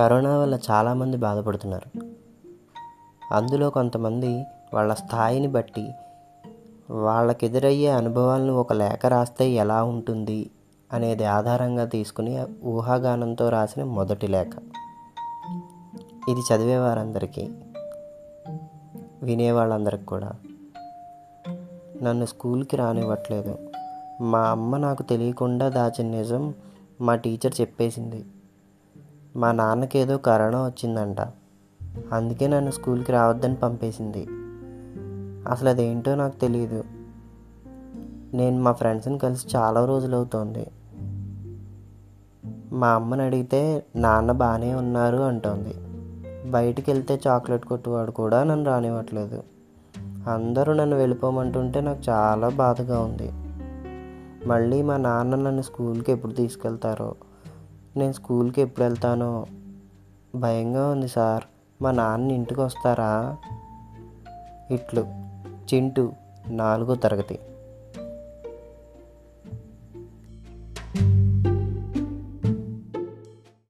Corona వల్ల చాలామంది బాధపడుతున్నారు. అందులో కొంతమంది వాళ్ళ స్థాయిని బట్టి వాళ్ళకి ఎదురయ్యే అనుభవాలను ఒక లేఖ రాస్తే ఎలా ఉంటుంది అనేది ఆధారంగా తీసుకుని ఊహాగానంతో రాసిన మొదటి లేఖ. ఇది చదివే వారందరికీ వినేవాళ్ళందరికి కూడా. నన్ను స్కూల్కి రానివ్వట్లేదు. మా అమ్మ నాకు తెలియకుండా దాచిన నిజం మా టీచర్ చెప్పేసింది. మా నాన్నకి ఏదో కరోనా వచ్చిందంట. అందుకే నన్ను స్కూల్కి రావద్దని పంపేసింది. అసలు అదేంటో నాకు తెలియదు నేను మా ఫ్రెండ్స్ని కలిసి చాలా రోజులు అవుతోంది. మా అమ్మని అడిగితే నాన్న బాగానే ఉన్నారు అంటోంది. బయటికి వెళ్తే చాక్లెట్ కొట్టువాడు కూడా నన్ను రానివ్వట్లేదు. అందరూ నన్ను వెళ్ళిపోమంటుంటే నాకు చాలా బాధగా ఉంది. మళ్ళీ మా నాన్న నన్ను స్కూల్కి ఎప్పుడు తీసుకెళ్తారో? నేను స్కూల్కి ఎప్పుడు వెళ్తానో భయంగా ఉంది సార్. మా నాన్న ఇంటికి వస్తారా ఇట్లు. చింటూ నాలుగో తరగతి.